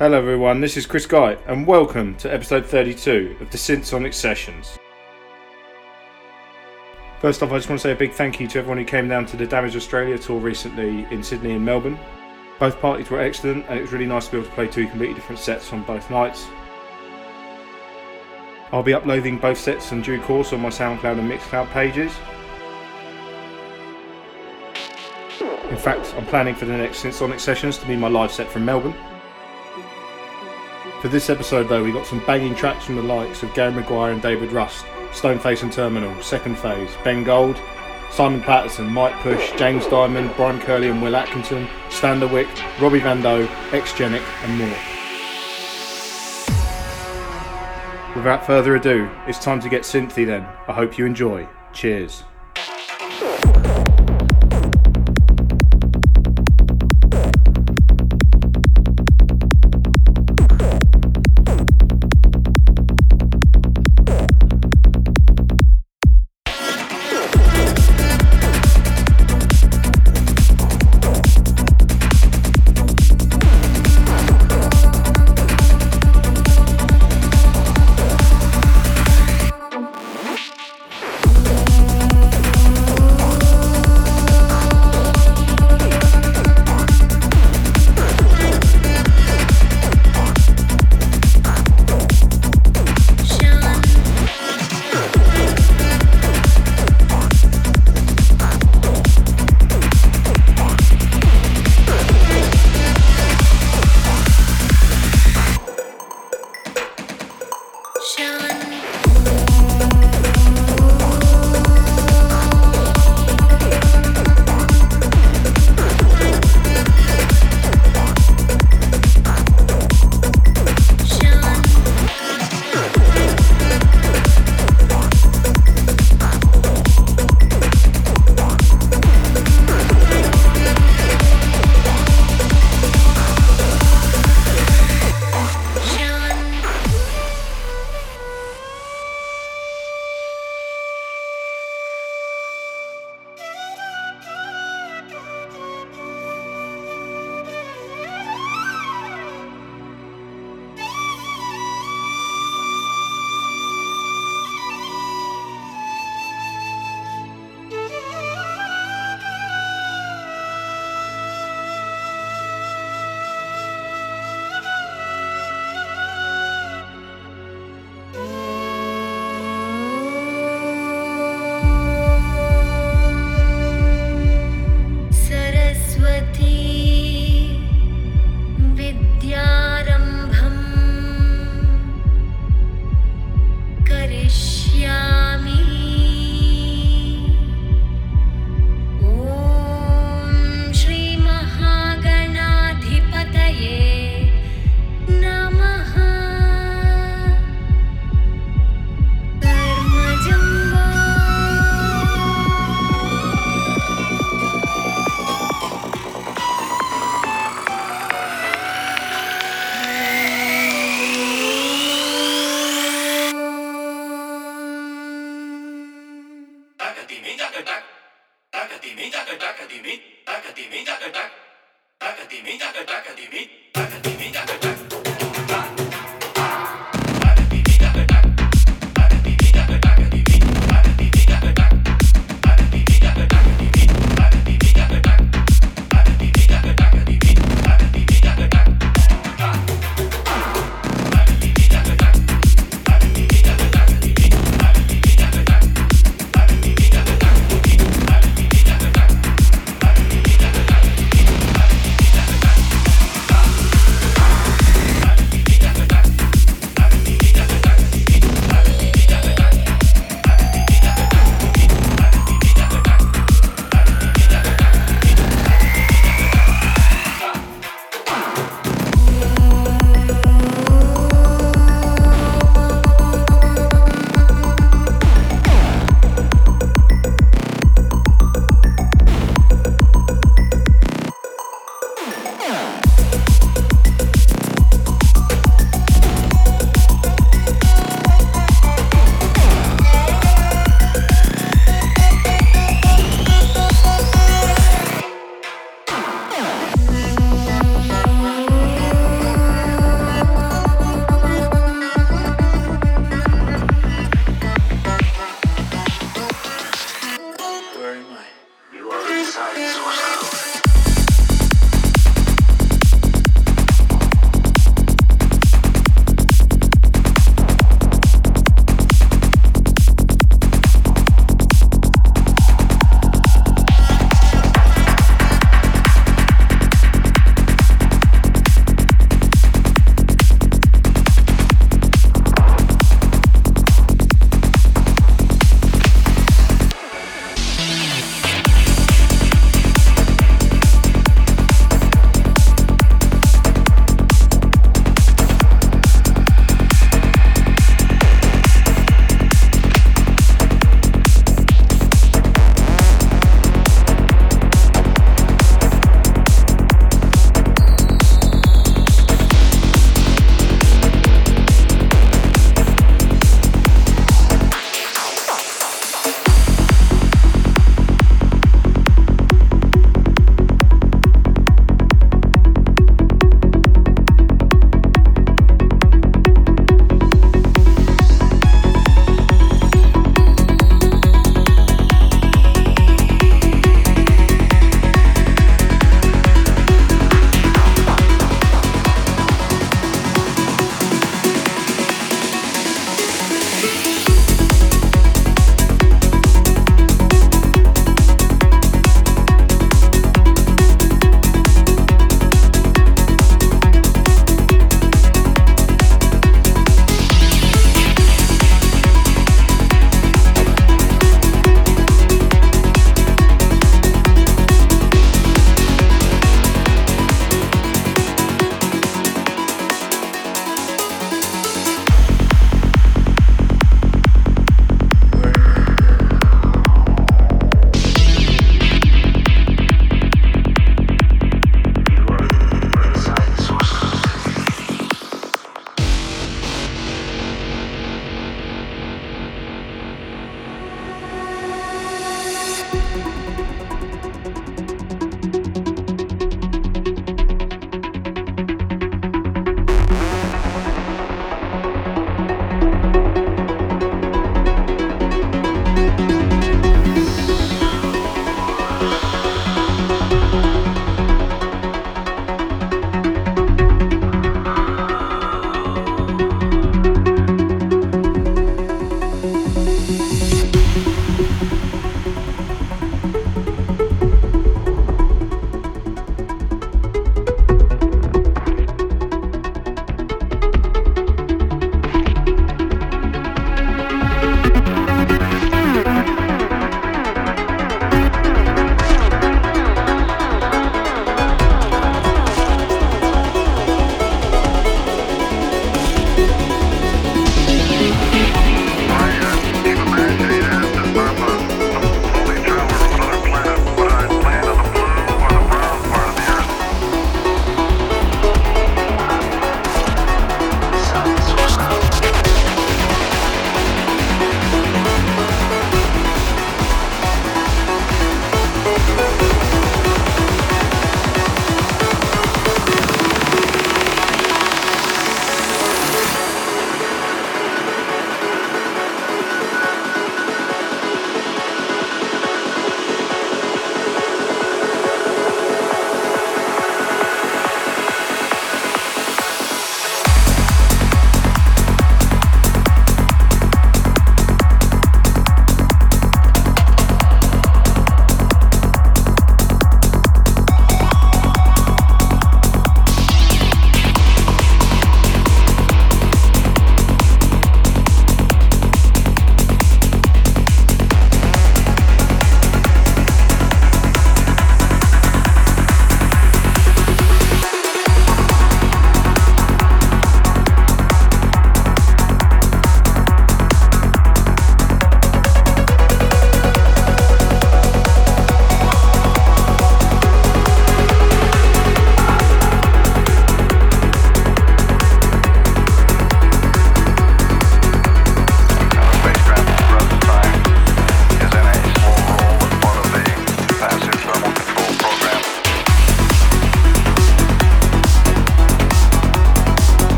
Hello, everyone. This is Kriess Guyte, and welcome to episode 32 of the Synthsonic Sessions. First off, I just want to say a big thank you to everyone who came down to the Damage Australia tour recently in Sydney and Melbourne. Both parties were excellent, and it was really nice to be able to play two completely different sets on both nights. I'll be uploading both sets in due course on my SoundCloud and Mixcloud pages. In fact, I'm planning for the next Synthsonic Sessions to be my live set from Melbourne. For this episode, though, we got some banging tracks from the likes of Gary Maguire and David Rust, Stoneface and Terminal, Second Phase, Ben Gold, Simon Patterson, M.I.K.E. Push, James Dymond, Bryan Kearney and Will Atkinson, Standerwick, Robbie Van Doe, Exgenic, and more. Without further ado, it's time to get synthy then. I hope you enjoy. Cheers. daca, daca, divi, daca, divi, daca, daca.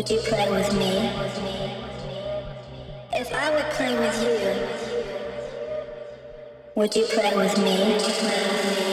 Would you play with me? If I would play with you, would you play with me?